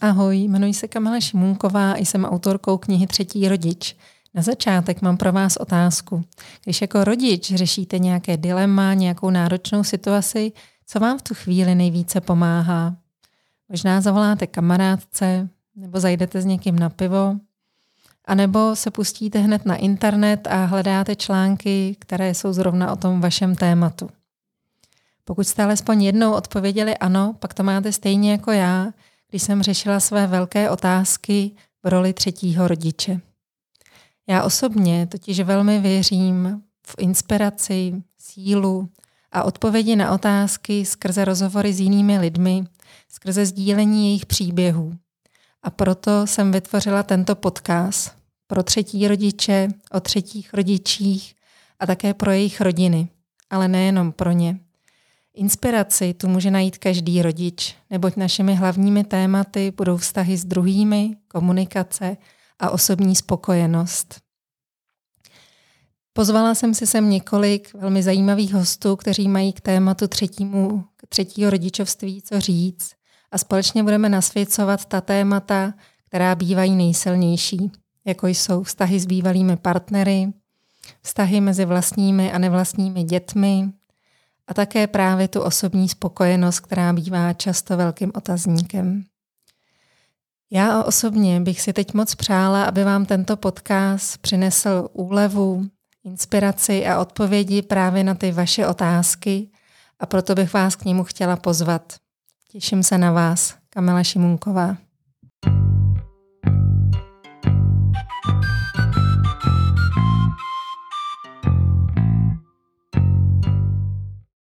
Ahoj, jmenuji se Kamila Šimunková, jsem autorkou knihy Třetí rodič. Na začátek mám pro vás otázku. Když jako rodič řešíte nějaké dilema, nějakou náročnou situaci, co vám v tu chvíli nejvíce pomáhá? Možná zavoláte kamarádce, nebo zajdete s někým na pivo, a nebo se pustíte hned na internet a hledáte články, které jsou zrovna o tom vašem tématu. Pokud jste alespoň jednou odpověděli ano, pak to máte stejně jako já, když jsem řešila své velké otázky v roli třetího rodiče. Já osobně totiž velmi věřím v inspiraci, sílu a odpovědi na otázky skrze rozhovory s jinými lidmi, skrze sdílení jejich příběhů. A proto jsem vytvořila tento podcast pro třetí rodiče, o třetích rodičích a také pro jejich rodiny, ale nejenom pro ně. Inspiraci tu může najít každý rodič, neboť našimi hlavními tématy budou vztahy s druhými, komunikace a osobní spokojenost. Pozvala jsem si sem několik velmi zajímavých hostů, kteří mají k tématu třetímu, třetího rodičovství co říct a společně budeme nasvěcovat ta témata, která bývají nejsilnější, jako jsou vztahy s bývalými partnery, vztahy mezi vlastními a nevlastními dětmi, a také právě tu osobní spokojenost, která bývá často velkým otazníkem. Já osobně bych si teď moc přála, aby vám tento podcast přinesl úlevu, inspiraci a odpovědi právě na ty vaše otázky a proto bych vás k němu chtěla pozvat. Těším se na vás, Kamila Šimunková.